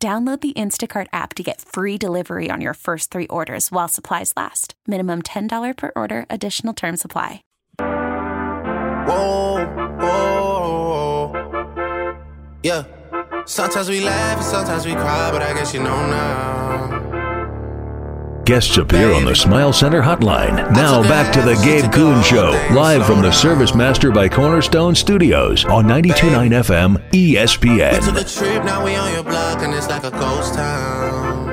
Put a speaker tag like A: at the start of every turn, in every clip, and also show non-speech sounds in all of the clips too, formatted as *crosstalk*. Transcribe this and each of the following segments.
A: Download the Instacart app to get free delivery on your first three orders while supplies last. Minimum $10 per order, additional term supply.
B: Whoa, whoa, yeah. Sometimes we laugh sometimes we cry, but I guess you know now.
C: Guests appear on the Smile Center hotline. Now back to the Gabe Kuhn Show, live from the Service Master by Cornerstone Studios on 92.9 FM
B: We took
C: ESPN.
B: a trip, now we on your block, and it's like a ghost town.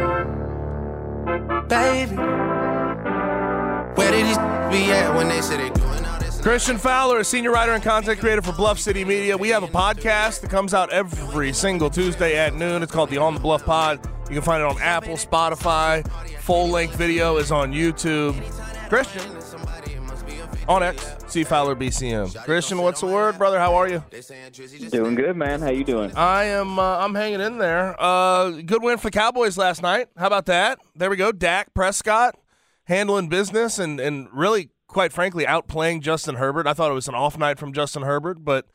B: Baby, where did these be at when they said they doing all this?
D: Christian Fowler, a senior writer and content creator for Bluff City Media. We have a podcast that comes out every single Tuesday at noon. It's called the On the Bluff Pod. You can find it on Apple, Spotify. Full length video is on YouTube. Christian on X, C Fowler BCM. Christian, what's the word, brother? How are you?
E: Doing good, man. How you doing?
D: I am. Uh, I'm hanging in there. Uh, good win for the Cowboys last night. How about that? There we go. Dak Prescott handling business and and really, quite frankly, outplaying Justin Herbert. I thought it was an off night from Justin Herbert, but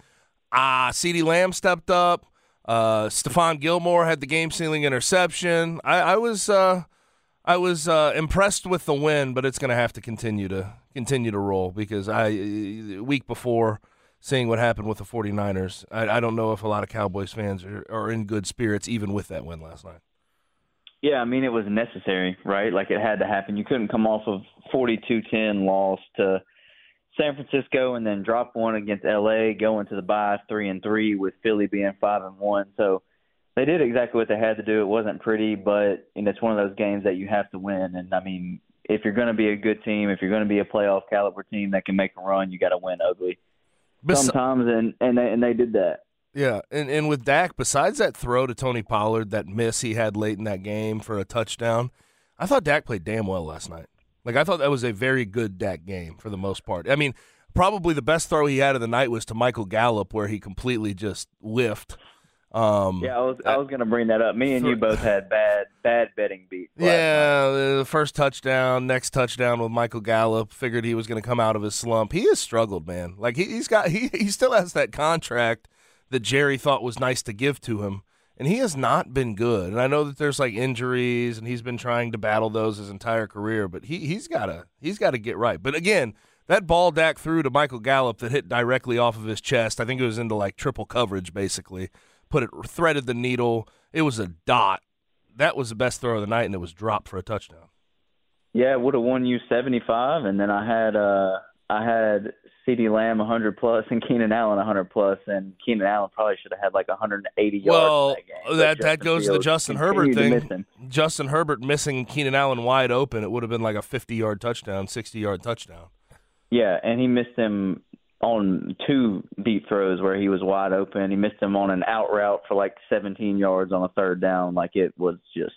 D: ah, Ceedee Lamb stepped up. Uh, Stephon Gilmore had the game sealing interception. I, I was. Uh, I was uh, impressed with the win, but it's going to have to continue to continue to roll because I week before seeing what happened with the 49ers, I, I don't know if a lot of Cowboys fans are, are in good spirits even with that win last night.
E: Yeah, I mean it was necessary, right? Like it had to happen. You couldn't come off of 42-10 loss to San Francisco and then drop one against LA, going to the bye 3 and 3 with Philly being 5 and 1. So they did exactly what they had to do. It wasn't pretty, but and it's one of those games that you have to win. And I mean, if you're going to be a good team, if you're going to be a playoff caliber team that can make a run, you got to win ugly
D: Bes-
E: sometimes, and and they, and they did that.
D: yeah, and, and with Dak, besides that throw to Tony Pollard, that miss he had late in that game for a touchdown, I thought Dak played damn well last night. Like I thought that was a very good Dak game for the most part. I mean, probably the best throw he had of the night was to Michael Gallup, where he completely just whiffed. Um,
E: Yeah, I was I was going to bring that up. Me and you both had bad bad betting beats.
D: Yeah, the first touchdown, next touchdown with Michael Gallup. Figured he was going to come out of his slump. He has struggled, man. Like he, he's got, he, he still has that contract that Jerry thought was nice to give to him, and he has not been good. And I know that there's like injuries, and he's been trying to battle those his entire career. But he he's got to he's got to get right. But again, that ball Dak threw to Michael Gallup that hit directly off of his chest. I think it was into like triple coverage, basically. Put it threaded the needle. It was a dot. That was the best throw of the night, and it was dropped for a touchdown.
E: Yeah, would have won you seventy five, and then I had uh I had CeeDee Lamb hundred plus and Keenan Allen hundred plus, and Keenan Allen probably should have had like hundred and eighty yards.
D: Well,
E: that, game.
D: That that goes to the Justin Herbert thing. Justin Herbert missing Keenan Allen wide open. It would have been like a 50 yard touchdown, 60 yard touchdown.
E: Yeah, and he missed him on two deep throws where he was wide open. He missed him on an out route for like seventeen yards on a third down. Like it was just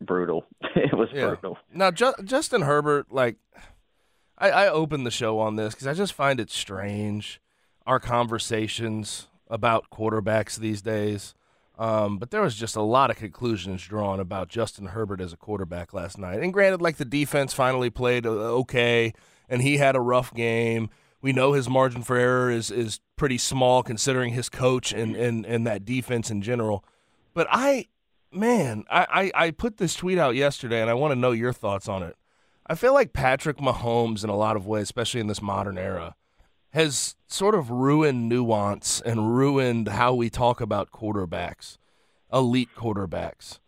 E: brutal. *laughs* it was brutal.
D: Now, Ju- Justin Herbert, like, I, I opened the show on this because I just find it strange our conversations about quarterbacks these days. Um, but there was just a lot of conclusions drawn about Justin Herbert as a quarterback last night. And granted, like the defense finally played uh, okay, and he had a rough game. We know his margin for error is is pretty small considering his coach and and, and that defense in general. But I, man, I, I, I put this tweet out yesterday, and I want to know your thoughts on it. I feel like Patrick Mahomes, in a lot of ways, especially in this modern era, has sort of ruined nuance and ruined how we talk about quarterbacks, elite quarterbacks.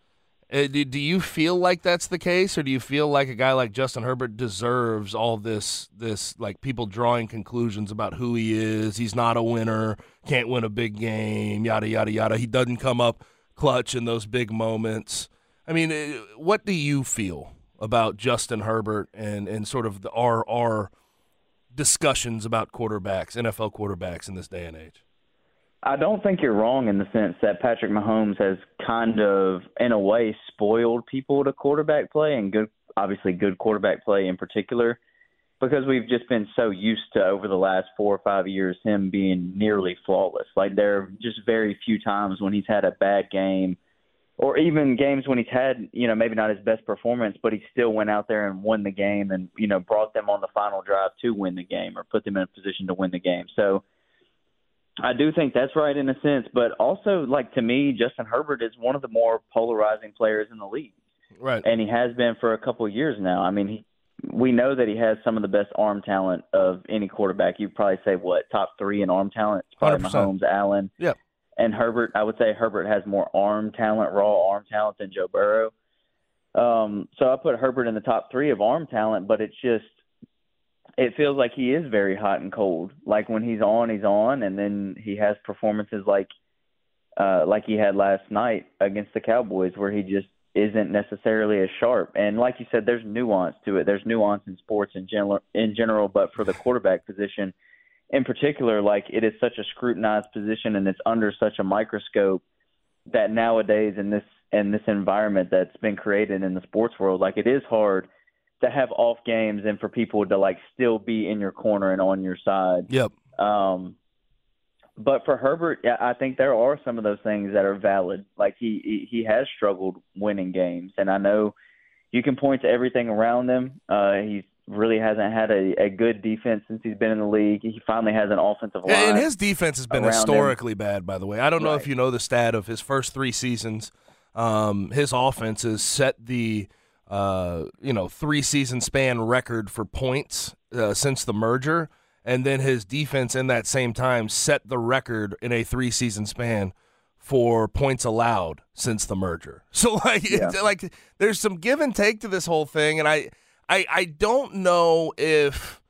D: Uh, do, you feel like that's the case, or do you feel like a guy like Justin Herbert deserves all this, this like people drawing conclusions about who he is? He's not a winner, can't win a big game, yada yada yada. He doesn't come up clutch in those big moments. I mean, uh, what do you feel about Justin Herbert and and sort of the, our discussions about quarterbacks, NFL quarterbacks in this day and age?
E: I don't think you're wrong in the sense that Patrick Mahomes has kind of, in a way, spoiled people to quarterback play and good, obviously good quarterback play in particular, because we've just been so used to over the last four or five years him being nearly flawless. Like there are just very few times when he's had a bad game, or even games when he's had, you know, maybe not his best performance, but he still went out there and won the game and you know brought them on the final drive to win the game or put them in a position to win the game. So I do think that's right in a sense, but also like to me, Justin Herbert is one of the more polarizing players in the league.
D: Right.
E: And he has been for a couple of years now. I mean, he we know that he has some of the best arm talent of any quarterback. You'd probably say what top three in arm talent? It's probably
D: 100%.
E: Mahomes, Allen,
D: Yep.
E: And Herbert. I would say Herbert has more arm talent, raw arm talent than Joe Burrow. Um, so I put Herbert in the top three of arm talent, but it's just it feels like he is very hot and cold. Like when he's on, he's on, and then he has performances like uh, like he had last night against the Cowboys, where he just isn't necessarily as sharp. And like you said, there's nuance to it. There's nuance in sports in general, in general, but for the quarterback position in particular, like it is such a scrutinized position and it's under such a microscope that nowadays in this in this environment that's been created in the sports world, like it is hard to have off games and for people to like still be in your corner and on your side.
D: Yep.
E: Um, but for Herbert, yeah, I think there are some of those things that are valid. Like he he, he has struggled winning games, and I know you can point to everything around him. Uh, he's really hasn't had a, a good defense since he's been in the league. He finally has an offensive line.
D: And his defense has been
E: around him.
D: historically bad, by the way. I don't know if you know the stat of his first three seasons. Um, his offense has set the uh, you know three season span record for points uh, since the merger, and then his defense in that same time set the record in a three season span for points allowed since the merger. *laughs* So like
E: Yeah. *laughs*
D: like there's some give and take to this whole thing, and I I I don't know if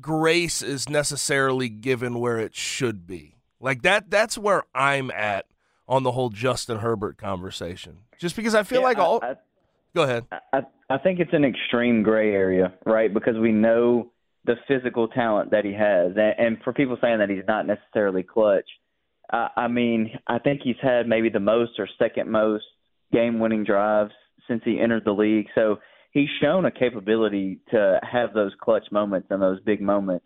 D: grace is necessarily given where it should be. Like that that's where I'm at on the whole Justin Herbert conversation. Just because I feel
E: Yeah,
D: like all
E: I,
D: Go ahead.
E: I, I think it's an extreme gray area, right? Because we know the physical talent that he has, and, and for people saying that he's not necessarily clutch, uh, I mean, I think he's had maybe the most or second most game-winning drives since he entered the league. So he's shown a capability to have those clutch moments and those big moments.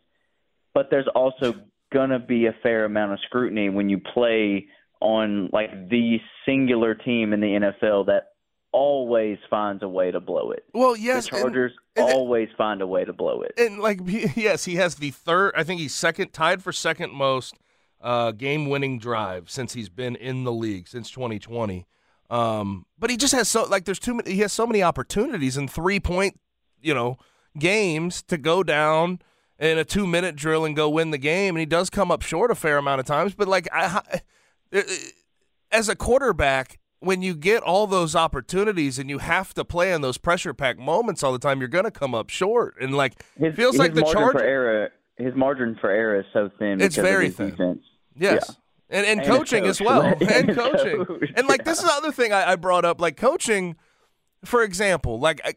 E: But there's also gonna be a fair amount of scrutiny when you play on like the singular team in the NFL that always finds a way to blow it.
D: Well, yes,
E: the Chargers
D: and-
E: always find a way to blow it.
D: and like yes, he has the third. I think he's second, tied for second most uh, game-winning drive since he's been in the league since 2020. Um, but he just has so like there's too many. He has so many opportunities in three-point, you know, games to go down in a two-minute drill and go win the game, and he does come up short a fair amount of times. But like I, as a quarterback, when you get all those opportunities and you have to play in those pressure pack moments all the time, you're going to come up short. And like
E: His,
D: feels
E: his
D: like the
E: margin
D: Chargers.
E: for error. His margin for error is so thin.
D: It's very thin.
E: Defense.
D: Yes.
E: Yeah.
D: And, and
E: And
D: coaching as well. *laughs* And *laughs*
E: And
D: coaching.
E: coach,
D: And like this is the other thing I, I brought up. Like coaching, for example, like I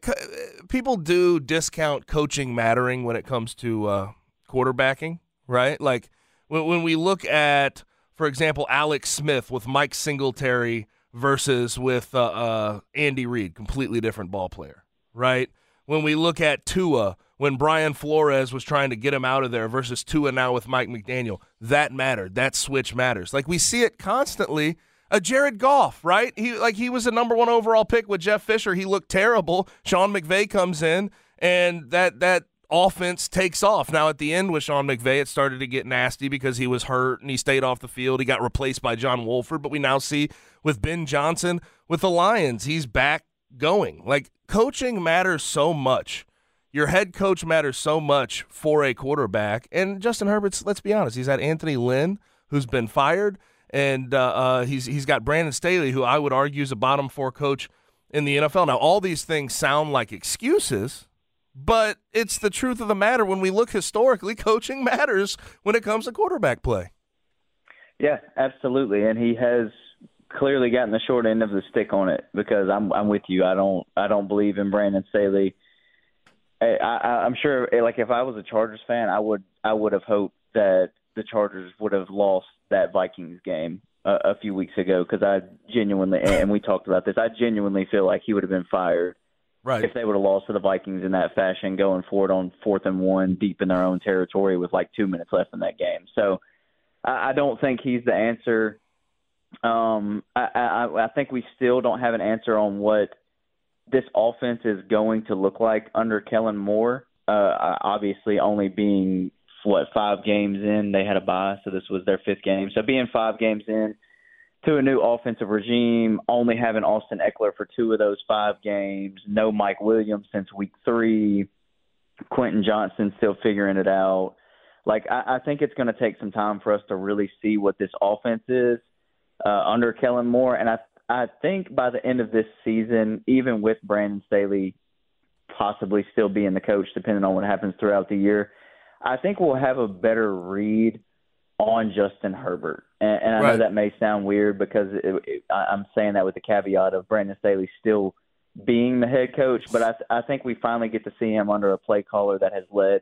D: people do discount coaching mattering when it comes to uh, quarterbacking, right? Like when, when we look at, for example, Alex Smith with Mike Singletary versus with uh, uh, Andy Reid, completely different ball player, right? When we look at Tua, when Brian Flores was trying to get him out of there versus Tua now with Mike McDaniel, that mattered. That switch matters. Like we see it constantly. A Jared Goff, right? He like he was a number one overall pick with Jeff Fisher. He looked terrible. Sean McVay comes in, and that that offense takes off. Now at the end with Sean McVay, it started to get nasty because he was hurt and he stayed off the field. He got replaced by John Wolford, but we now see with Ben Johnson with the Lions, he's back going. Like coaching matters so much. Your head coach matters so much for a quarterback. And Justin Herbert's, let's be honest, he's had Anthony Lynn, who's been fired, and uh, uh, he's he's got Brandon Staley, who I would argue is a bottom four coach in the NFL. Now, all these things sound like excuses, but it's the truth of the matter. When we look historically, *laughs* coaching matters when it comes to quarterback play.
E: Yeah, absolutely. And he has clearly gotten the short end of the stick on it because I'm I'm with you. I don't I don't believe in Brandon Staley. I, I I'm sure like if I was a Chargers fan, I would I would have hoped that the Chargers would have lost that Vikings game a, a few weeks ago because I genuinely and we talked about this. I genuinely feel like he would have been fired
D: Right.
E: if they would have lost to the Vikings in that fashion, going forward on fourth and one, deep in their own territory with like two minutes left in that game. So I, I don't think he's the answer. Um, I, I, I think we still don't have an answer on what this offense is going to look like under Kellen Moore. Uh, obviously, only being what five games in, they had a bye, so this was their fifth game. So being five games in to a new offensive regime, only having Austin Ekeler for two of those five games, no Mike Williams since week three, Quentin Johnston still figuring it out. Like I, I think it's going to take some time for us to really see what this offense is uh, under Kellen Moore, and I I think by the end of this season, even with Brandon Staley possibly still being the coach, depending on what happens throughout the year, I think we'll have a better read on Justin Herbert. And, and I
D: Right.
E: know that may sound weird because it, it, I'm saying that with the caveat of Brandon Staley still being the head coach, but I, th- I think we finally get to see him under a play caller that has led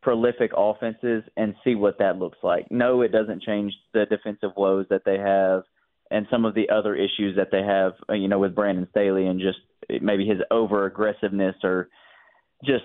E: prolific offenses and see what that looks like. No, it doesn't change the defensive woes that they have and some of the other issues that they have, uh, you know, with Brandon Staley and just maybe his over aggressiveness or just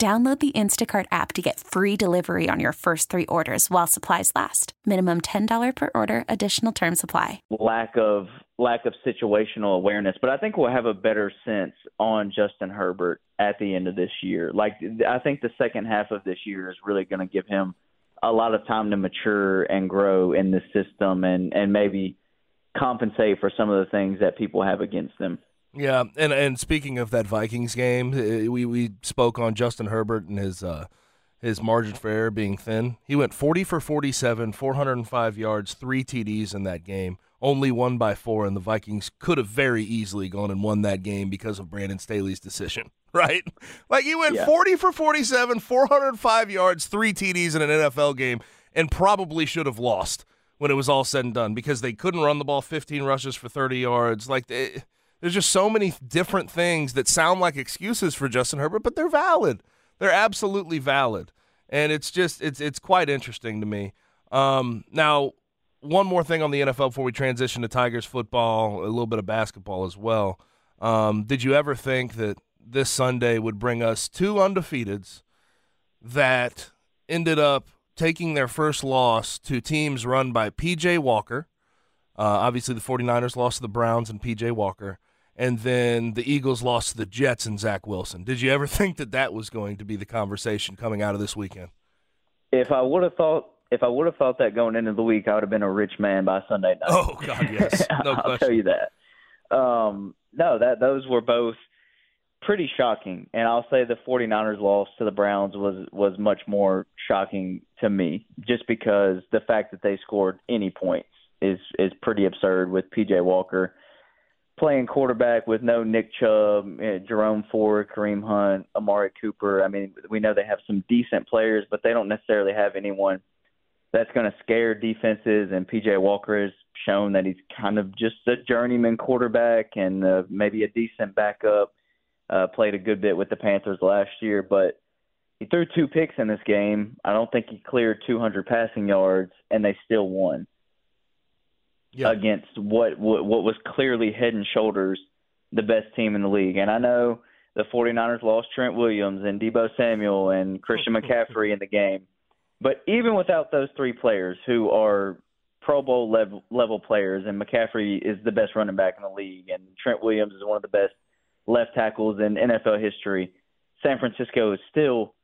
A: Download the Instacart app to get free delivery on your first three orders while supplies last. Minimum $10 per order, additional term supply.
E: lack of lack of situational awareness. But I think we'll have a better sense on Justin Herbert at the end of this year. Like I think the second half of this year is really going to give him a lot of time to mature and grow in the system and and maybe compensate for some of the things that people have against them.
D: Yeah, and and speaking of that Vikings game, uh, we we spoke on Justin Herbert and his uh, his margin for error being thin. He went 40 for 47, 405 yards, three TDs in that game. Only won by four, and the Vikings could have very easily gone and won that game because of Brandon Staley's decision. *laughs* Right? Like he went
E: Yeah.
D: 40 for 47, 405 yards, three TDs in an NFL game, and probably should have lost when it was all said and done because they couldn't run the ball 15 rushes for 30 yards. Like they, there's just so many different things that sound like excuses for Justin Herbert, but they're valid. They're absolutely valid, and it's just it's it's quite interesting to me. Um, now, one more thing on the NFL before we transition to Tigers football, a little bit of basketball as well. Um, did you ever think that this Sunday would bring us two undefeateds that ended up taking their first loss to teams run by PJ Walker? Uh, obviously, the 49ers lost to the Browns and PJ Walker. And then the Eagles lost to the Jets and Zach Wilson. Did you ever *laughs* think that that was going to be the conversation coming out of this weekend?
E: If I would have thought if I would have thought that going into the week, I would have been a rich man by Sunday night.
D: Oh, God, yes. *laughs* No
E: I'll
D: question.
E: tell you that. Um, no, that those were both pretty shocking, and I'll say the 49ers loss to the Browns was was much more shocking to me, just because the fact that they scored any points is is pretty absurd with PJ Walker playing quarterback with no Nick Chubb, eh, Jerome Ford, Kareem Hunt, Amari Cooper. I mean, we know they have some decent players, but they don't necessarily have anyone that's going to scare defenses. And PJ Walker has shown that he's kind of just a journeyman quarterback and uh, maybe a decent backup. Uh, played a good bit with the Panthers last year, but he threw two picks in this game. I don't think he cleared 200 passing yards, and they still won
D: Yeah.
E: against what, what what was clearly head and shoulders the best team in the league. And I know the 49ers lost Trent Williams and Deebo Samuel and Christian *laughs* McCaffrey in the game. But even without those three players who are Pro Bowl level, level players, and McCaffrey is the best running back in the league, and Trent Williams is one of the best left tackles in NFL history, San Francisco is still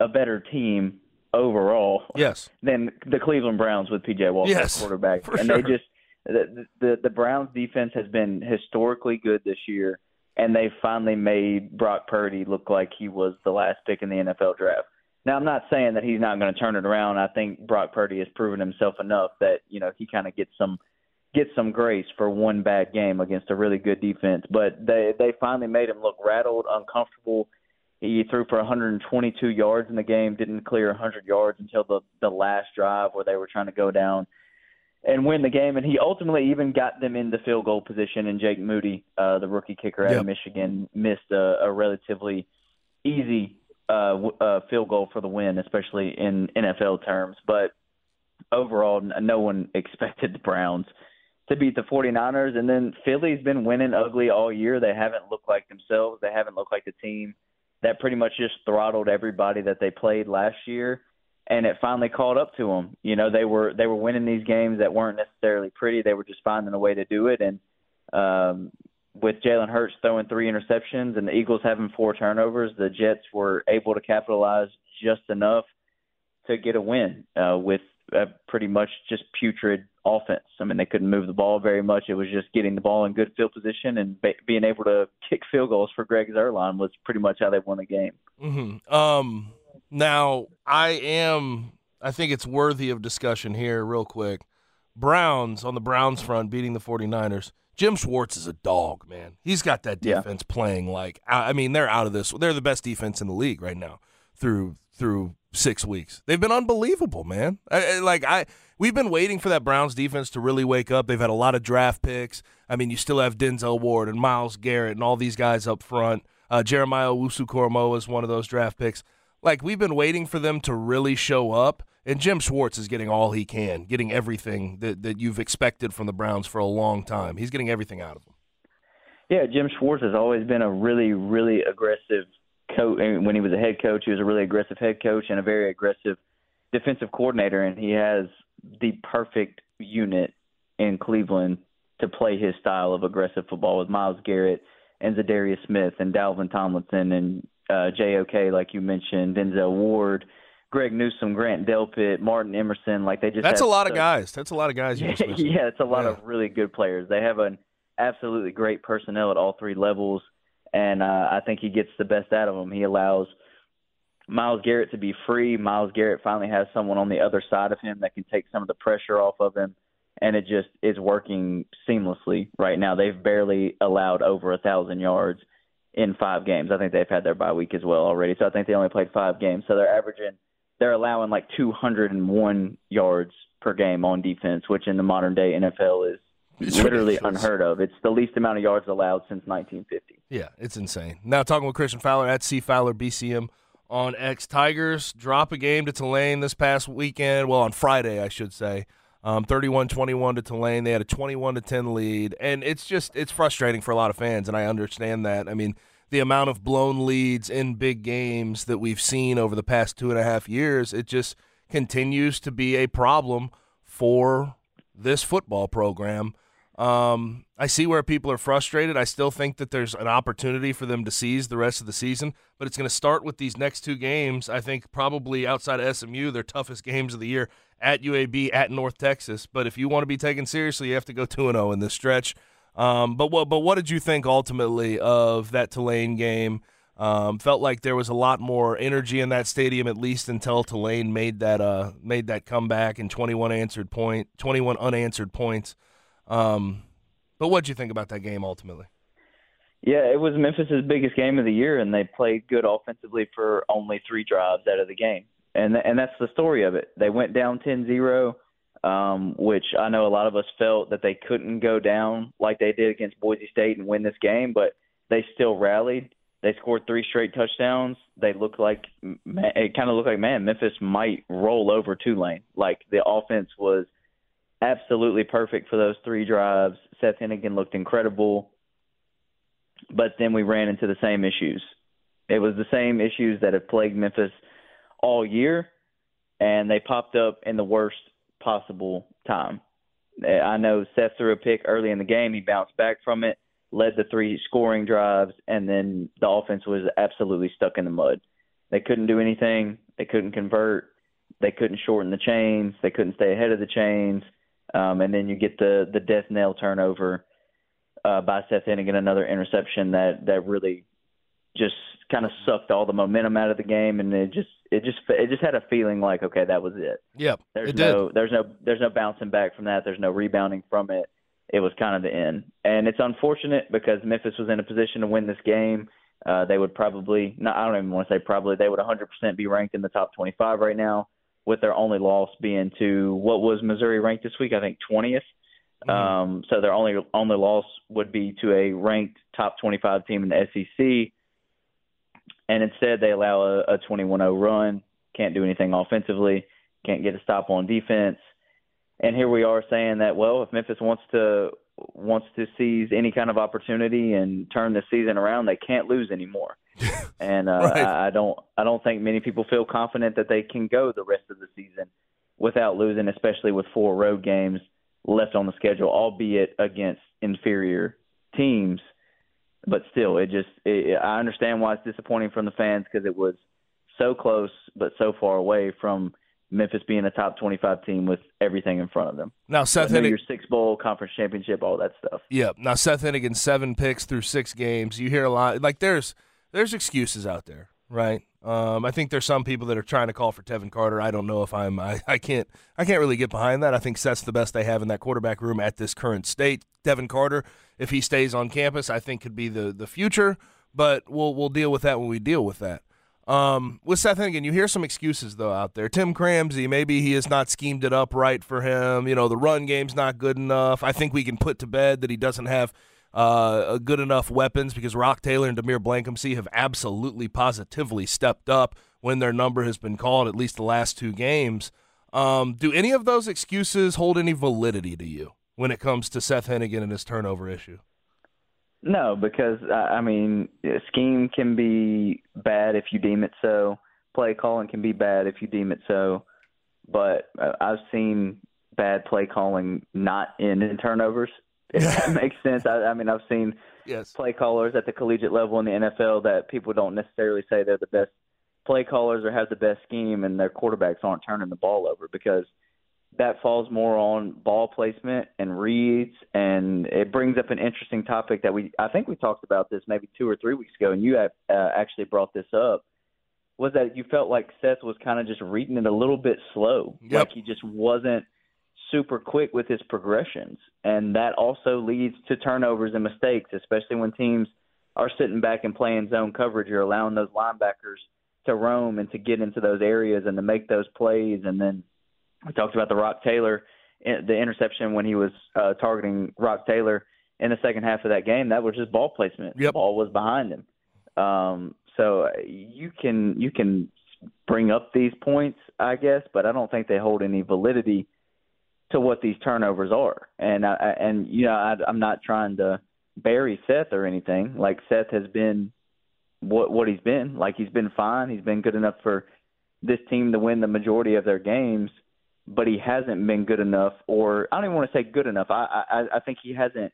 E: a better team overall
D: Yes.
E: than the Cleveland Browns with PJ Walker
D: Yes,
E: as quarterback. and
D: sure.
E: they just the, the the Browns defense has been historically good this year, and they finally made Brock Purdy look like he was the last pick in the NFL draft. Now, I'm not saying that he's not going to turn it around. I think Brock Purdy has proven himself enough that you know he kind of gets some gets some grace for one bad game against a really good defense. But they they finally made him look rattled, uncomfortable. He threw for 122 yards in the game, didn't clear 100 yards until the the last drive where they were trying to go down and win the game. And he ultimately even got them into field goal position. And Jake Moody, uh, the rookie kicker out
D: Yep.
E: of Michigan, missed a, a relatively easy uh, uh, field goal for the win, especially in NFL terms. But overall, no one *laughs* expected the Browns to beat the 49ers. And then Philly's been winning ugly all year. They haven't looked like themselves. They haven't looked like the team that pretty much just throttled everybody that they played last year. And it finally caught up to them. You know, they were they were winning these games that weren't necessarily pretty. They were just finding a way to do it. And um, with Jalen Hurts throwing three interceptions and the Eagles having four turnovers, the Jets were able to capitalize just enough to get a win uh, with a pretty much just putrid offense. I mean, they couldn't move the ball very much. It was just getting the ball in good field position and be- being able to kick field goals for Greg Zuerlein was pretty much how they won the game.
D: hmm Um, now I am. I think it's worthy of discussion here, real quick. Browns on the Browns front beating the 49ers. Jim Schwartz is a dog, man. He's got that
E: Yeah.
D: defense playing like I mean, they're out of this. They're the best defense in the league right now through through six weeks. They've been unbelievable, man. I, I- like I, we've been waiting for that Browns defense to really wake up. They've had a lot of draft picks. I mean, you still have Denzel Ward and Myles Garrett and all these guys up front. Uh, Jeremiah Owusu-Koramoah is one of those draft picks. Like we've been waiting for them to really show up, and Jim Schwartz is getting all he can, getting everything that, that you've expected from the Browns for a long time. He's getting everything out of them.
E: Yeah, Jim Schwartz has always been a really, really aggressive coach. When he was a head coach, he was a really aggressive head coach and a very aggressive defensive coordinator, and he has the perfect unit in Cleveland to play his style of aggressive football with Myles Garrett and Za'Darius Smith and Dalvin Tomlinson and uh, JOK, like you mentioned, Denzel Ward, Greg Newsome, Grant Delpit, Martin Emerson. Like they just
D: That's a lot of guys. That's a lot of guys. You just *laughs*
E: yeah, it's a lot
D: Yeah.
E: of really good players. They have an absolutely great personnel at all three levels, and uh, I think he gets the best out of them. He allows Myles Garrett to be free. Myles Garrett finally has someone on the other side of him that can take some of the pressure off of him, and it just is working seamlessly right now. They've barely allowed over a thousand yards in five games. I think they've had their bye week as well already, so I think they only played five games. So they're averaging, they're allowing like 201 yards per game on defense, which in the modern day NFL is
D: It's
E: literally
D: ridiculous.
E: unheard of. It's the least amount of yards allowed since 1950.
D: Yeah, it's insane. Now talking with Christian Fowler at C Fowler BCM on X Tigers drop a game to Tulane this past weekend. Well, on Friday, I should say. Um, 31-21 to Tulane. They had a 21 to 10 lead, and it's just it's frustrating for a lot of fans, and I understand that. I mean, the amount of blown leads in big games that we've seen over the past two and a half years, it just continues to be a problem for this football program. Um, I see where people are frustrated. I still think that there's an opportunity for them to seize the rest of the season, but it's going to start with these next two games. I think probably outside of SMU, their toughest games of the year at UAB, at North Texas. But if you want to be taken seriously, you have to go two and zero in this stretch. Um, but what but what did you think ultimately of that Tulane game? Um, felt like there was a lot more energy in that stadium, at least until Tulane made that uh, made that comeback and 21 answered point, 21 unanswered points. Um, but what did you think about that game ultimately?
E: Yeah, it was Memphis's biggest game of the year, and they played good offensively for only three drives out of the game, and and that's the story of it. They went down 10-0, um, which I know a lot of us felt that they couldn't go down like they did against Boise State and win this game, but they still rallied. They scored three straight touchdowns. They looked like it kind of looked like man, Memphis might roll over Tulane. Like the offense was absolutely perfect for those three drives. Seth Henigan looked incredible but then we ran into the same issues. It was the same issues that have plagued Memphis all year, and they popped up in the worst possible time. I know Seth threw a pick early in the game. He bounced back from it, led the three scoring drives, and then the offense was absolutely stuck in the mud. They couldn't do anything. They couldn't convert. They couldn't shorten the chains. They couldn't stay ahead of the chains. Um, and then you get the the death nail turnover uh, by Seth Henigan, another interception that that really just kind of sucked all the momentum out of the game, and it just it just it just had a feeling like okay, that was it.
D: Yep,
E: There's
D: it
E: no
D: did.
E: there's no there's no bouncing back from that. There's no rebounding from it. It was kind of the end, and it's unfortunate because Memphis was in a position to win this game. Uh, they would probably not. I don't even want to say probably. They would 100% be ranked in the top 25 right now, with their only loss being to what was Missouri ranked this week? I think 20th.
D: Mm-hmm.
E: Um, so their only only loss would be to a ranked top 25 team in the SEC, and instead they allow a, a 21-0 run. Can't do anything offensively. Can't get a stop on defense. And here we are saying that well, if Memphis wants to wants to seize any kind of opportunity and turn the season around, they can't lose anymore. *laughs* and uh,
D: Right.
E: I, I don't I don't think many people feel confident that they can go the rest of the season without losing, especially with four road games left on the schedule, albeit against inferior teams. But still, it just it, I understand why it's disappointing from the fans because it was so close but so far away from Memphis being a top 25 team with everything in front of them.
D: Now Seth Hennig,
E: Bowl, conference championship, all that stuff.
D: yeah. Now Seth Henigan seven picks through six games. You hear a lot like there's there's excuses out there, right? Um, I think there's some people that are trying to call for Tevin Carter. I don't know if I'm I, I can't I can't really get behind that. I think Seth's the best they have in that quarterback room at this current state. Tevin Carter, if he stays on campus, I think could be the the future. But we'll we'll deal with that when we deal with that. Um, with Seth Henigan, you hear some excuses though out there. Tim Cramsey, maybe he has not schemed it up right for him. You know, the run game's not good enough. I think we can put to bed that he doesn't have uh, good enough weapons because Roc Taylor and Demeer Blankumsee have absolutely positively stepped up when their number has been called at least the last two games. Um, do any of those excuses hold any validity to you when it comes to Seth Henigan and his turnover issue?
E: No, because I I mean, scheme can be bad if you deem it so. Play calling can be bad if you deem it so. But uh, I've seen bad play calling not end in turnovers. *laughs* If that *laughs* makes sense. I, I mean, I've seen
D: Yes.
E: play callers at the collegiate level in the NFL that people don't necessarily say they're the best play callers or have the best scheme, and their quarterbacks aren't turning the ball over because that falls more on ball placement and reads, and it brings up an interesting topic that we I think we talked about this maybe two or three weeks ago, and you uh, actually brought this up. Was that you felt like Seth was kind of just reading it a little bit slow,
D: Yep.
E: like he just wasn't super quick with his progressions, and that also leads to turnovers and mistakes, especially when teams are sitting back and playing zone coverage. You're allowing those linebackers to roam and to get into those areas and to make those plays. And then we talked about the Roc Taylor, eh, the interception when he was uh, targeting Roc Taylor in the second half of that game. That was just ball placement.
D: Yep.
E: The ball was behind him. Um, so uh, you can you can bring up these points, I guess, but I don't think they hold any validity to what these turnovers are. And I, I- and you know, I, I'm not trying to bury Seth or anything. Like Seth has been what what he's been. Like he's been fine. He's been good enough for this team to win the majority of their games, but he hasn't been good enough. Or I don't even want to say good enough. I I, I think he hasn't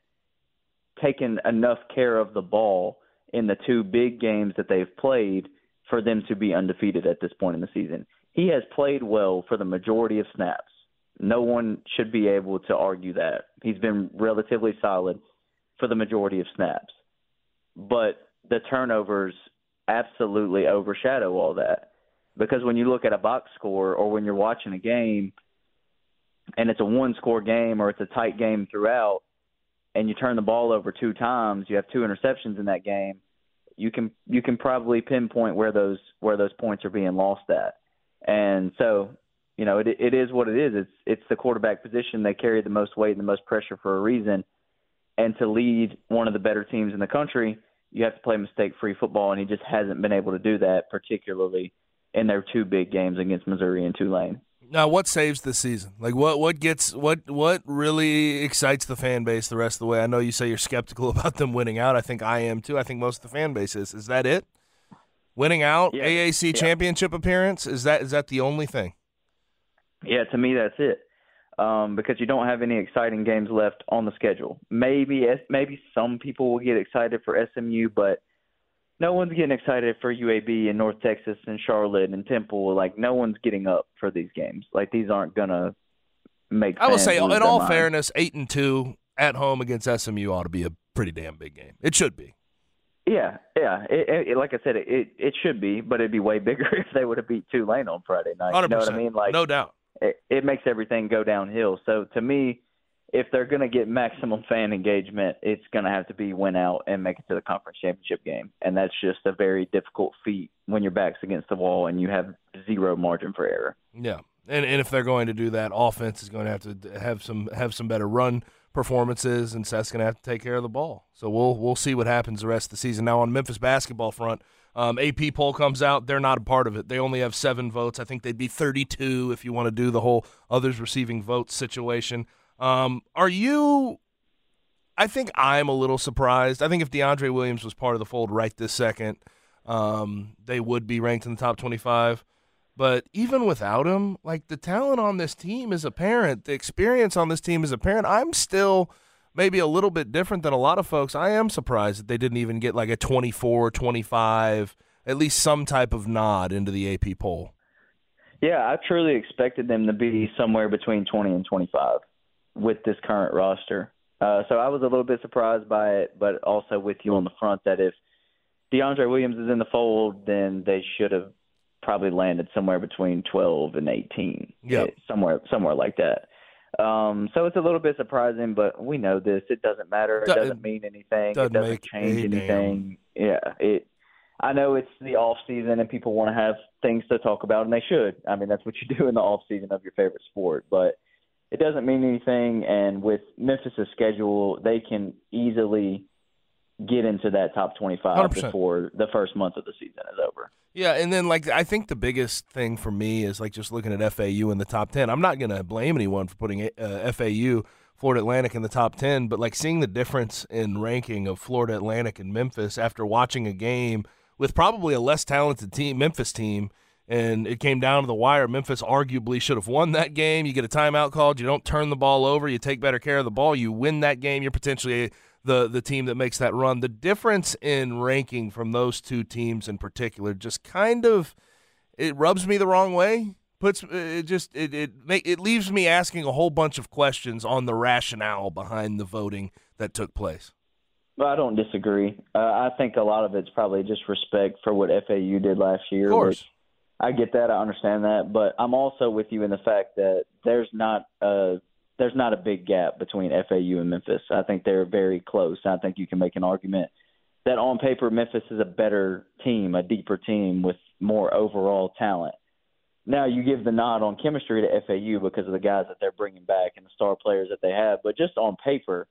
E: taken enough care of the ball in the two big games that they've played for them to be undefeated at this point in the season. He has played well for the majority of snaps. No one should be able to argue that. He's been relatively solid for the majority of snaps. But the turnovers absolutely overshadow all that. Because when you look at a box score or when you're watching a game and it's a one score game or it's a tight game throughout and you turn the ball over two times, you have two interceptions in that game, you can you can probably pinpoint where those where those points are being lost at. And so, you know, it it is what it is. It's it's the quarterback position. They carry the most weight and the most pressure for a reason. And to lead one of the better teams in the country, you have to play mistake free football and he just hasn't been able to do that, particularly in their two big games against Missouri and Tulane.
D: Now, what saves the season? Like, what what gets what what really excites the fan base the rest of the way? I know you say you're skeptical *laughs* about them winning out. I think I am too. I think most of the fan base is. Is that it? Winning out,
E: Yeah.
D: AAC
E: Yeah.
D: championship appearance is that is that the only thing?
E: Yeah, to me that's it. Um, because you don't have any exciting games left on the schedule. Maybe maybe some people will get excited for SMU, but no one's getting excited for UAB and North Texas and Charlotte and Temple. Like no one's getting up for these games. Like these aren't gonna make.
D: I will say, in all
E: mind.
D: fairness, eight and two at home against SMU ought to be a pretty damn big game. It should be.
E: Yeah, yeah. It, it, like I said, it it should be, but it'd be way *laughs* bigger if they would have beat Tulane on Friday night.
D: 100%.
E: You know what I mean? Like
D: no doubt.
E: It, it makes everything go downhill. So to me, if they're going to get maximum fan engagement, it's going to have to be win out and make it to the conference championship game, and that's just a very difficult feat when your back's against the wall and you have zero margin for error.
D: Yeah, and and if they're going to do that, offense is going to have to have some have some better run performances, and Seth's going to have to take care of the ball. So we'll we'll see what happens the rest of the season. Now on Memphis basketball front, um, AP poll comes out. They're not a part of it. They only have seven votes. I think they'd be 32 if you want to do the whole others receiving votes situation. Um, are you? I think I'm a little surprised. I think if DeAndre Williams was part of the fold right this second, um, they would be ranked in the top 25. But even without him, like the talent on this team is apparent, the experience on this team is apparent. I'm still maybe a little bit different than a lot of folks. I am surprised that they didn't even get like a 24, 25, at least some type of nod into the AP poll.
E: Yeah, I truly expected them to be somewhere between 20 and 25 with this current roster. Uh, so I was a little bit surprised by it, but also with you on the front that if DeAndre Williams is in the fold, then they should have probably landed somewhere between 12 and 18.
D: Yep.
E: somewhere somewhere like that. Um, so it's a little bit surprising, but we know this. It doesn't matter. It doesn't mean anything.
D: doesn't
E: it doesn't
D: make
E: change
D: a damn.
E: anything. Yeah, it. I know it's the off season and people want to have things to talk about, and they should. I mean, that's what you do in the off season of your favorite sport, but it doesn't mean anything. And with Memphis' schedule, they can easily get into that top 25
D: 100%.
E: before the first month of the season is over.
D: Yeah, and then like I think the biggest thing for me is like just looking at FAU in the top ten. I'm not gonna blame anyone for putting uh, FAU, Florida Atlantic in the top ten, but like seeing the difference in ranking of Florida Atlantic and Memphis after watching a game with probably a less talented team, Memphis team, and it came down to the wire. Memphis arguably should have won that game. You get a timeout called, you don't turn the ball over, you take better care of the ball, you win that game. You're potentially the the team that makes that run. The difference in ranking from those two teams in particular just kind of it rubs me the wrong way. Puts it just it it it leaves me asking a whole bunch of questions on the rationale behind the voting that took place.
E: Well, I don't disagree. Uh, I think a lot of it's probably just respect for what FAU did last year.
D: Of course.
E: which I get that. I understand that, but I'm also with you in the fact that there's not a there's not a big gap between FAU and Memphis. I think they're very close. I think you can make an argument that on paper Memphis is a better team, a deeper team with more overall talent. Now you give the nod on chemistry to FAU because of the guys that they're bringing back and the star players that they have, but just on paper,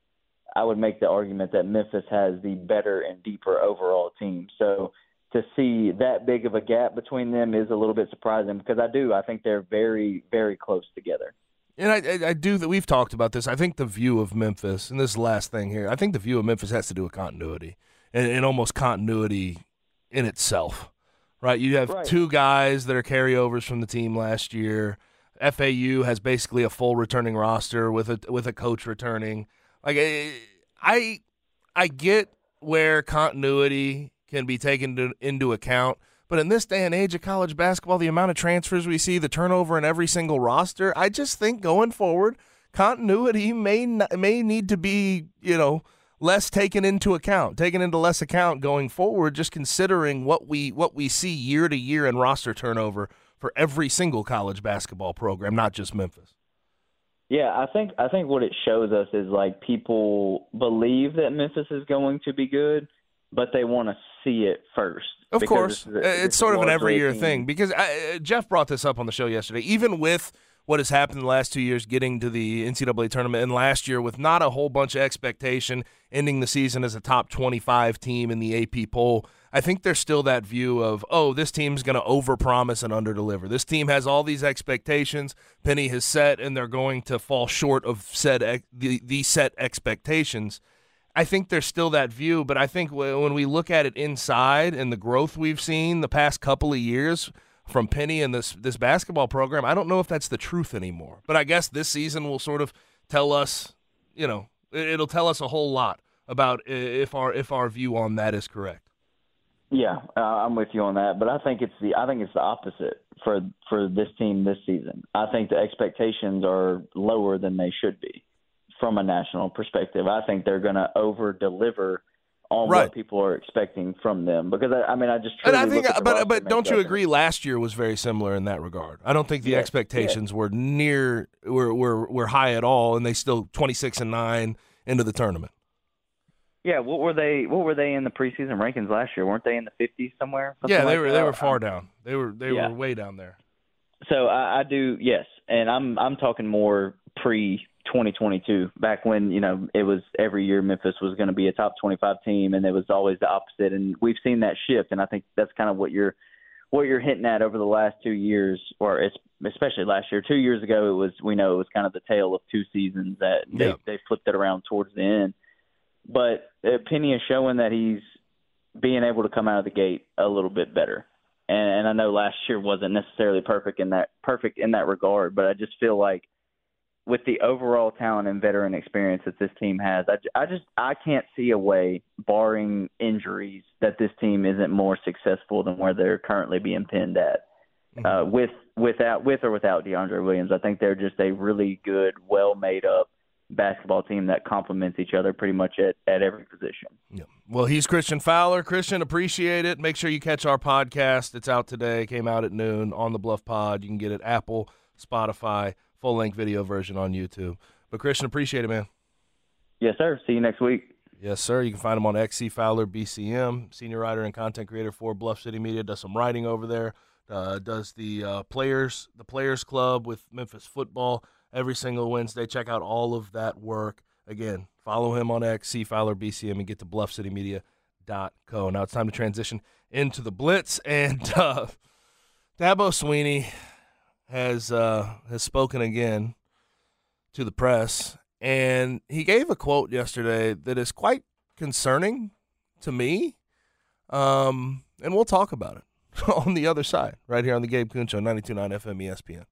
E: I would make the argument that Memphis has the better and deeper overall team. So to see that big of a gap between them is a little bit surprising because I do. I think they're very, very close together.
D: And I, I, I do that. We've talked about this. I think the view of Memphis, and this last thing here. I think the view of Memphis has to do with continuity, and, and almost continuity in itself, right? You have
E: Right.
D: two guys that are carryovers from the team last year. FAU has basically a full returning roster with a with a coach returning. Like I, I, I get where continuity can be taken to, into account. But in this day and age of college basketball, the amount of transfers we see, the turnover in every single roster, I just think going forward, continuity may n- may need to be, you know, less taken into account, taken into less account going forward. Just considering what we what we see year to year in roster turnover for every single college basketball program, not just Memphis.
E: Yeah, I think I think what it shows us is like people believe that Memphis is going to be good, but they want to see it first.
D: Of course,
E: this is
D: it's sort of an every year thing because I, uh, Jeff brought this up on the show yesterday. Even with what has happened the last two years, getting to the NCAA tournament, and last year with not a whole bunch of expectation, ending the season as a top twenty-five team in the AP poll, I think there's still that view of oh, this team's going to overpromise and underdeliver. This team has all these expectations Penny has set, and they're going to fall short of said ex- the, the set expectations. I think there's still that view, but I think when we look at it inside and the growth we've seen the past couple of years from Penny and this this basketball program, I don't know if that's the truth anymore. But I guess this season will sort of tell us, you know, it- it'll tell us a whole lot about if our if our view on that is correct.
E: Yeah, uh, I'm with you on that, but I think it's the I think it's the opposite for for this team this season. I think the expectations are lower than they should be from a national perspective. I think they're going to over deliver on
D: Right.
E: what people are expecting from them. Because I, I mean, I just
D: And
E: truly
D: I think,
E: look at the
D: but but don't you agree? Last year was very similar in that regard. I don't think the
E: Yeah,
D: expectations were near were, were were high at all, and they still twenty six and nine into the tournament.
E: Yeah, what were they? What were they in the preseason rankings last year? Weren't they in the fifties somewhere?
D: yeah, they
E: like
D: were
E: that?
D: they were far down. They were they
E: Yeah.
D: were way down there.
E: So I, I do, yes, and I'm I'm talking more pre 2022, back when you know it was every year Memphis was going to be a top 25 team, and it was always the opposite. And we've seen that shift, and I think that's kind of what you're what you're hinting at over the last two years, or it's, especially last year. Two years ago, it was we know it was kind of the tale of two seasons that they
D: Yeah.
E: they flipped it around towards the end. But uh, Penny is showing that he's being able to come out of the gate a little bit better. And, and I know last year wasn't necessarily perfect in that perfect in that regard, but I just feel like with the overall talent and veteran experience that this team has, I, I just I can't see a way, barring injuries, that this team isn't more successful than where they're currently being pinned at. Uh, with without with or without DeAndre Williams, I think they're just a really good, well made up basketball team that complements each other pretty much at, at every position.
D: Yeah. Well, he's Christian Fowler. Christian, appreciate it. Make sure you catch our podcast. It's out today. Came out at noon on the Bluff Pod. You can get it Apple, Spotify, full length video version on YouTube. But Christian, appreciate it, man.
E: Yes, sir. See you next week.
D: Yes, sir. You can find him on XC Fowler BCM, senior writer and content creator for Bluff City Media. Does some writing over there. Uh, does the uh, players the Players Club with Memphis football every single Wednesday. Check out all of that work. Again, follow him on X, C Fowler BCM, and get to BluffCityMedia.co. Now it's time to transition into the Blitz, and uh, Dabo Sweeney has uh, has spoken again to the press, and he gave a quote yesterday that is quite concerning to me. Um, and we'll talk about it *laughs* on the other side, right here on the Gabe Kuncho Show, 92.9 FM ESPN.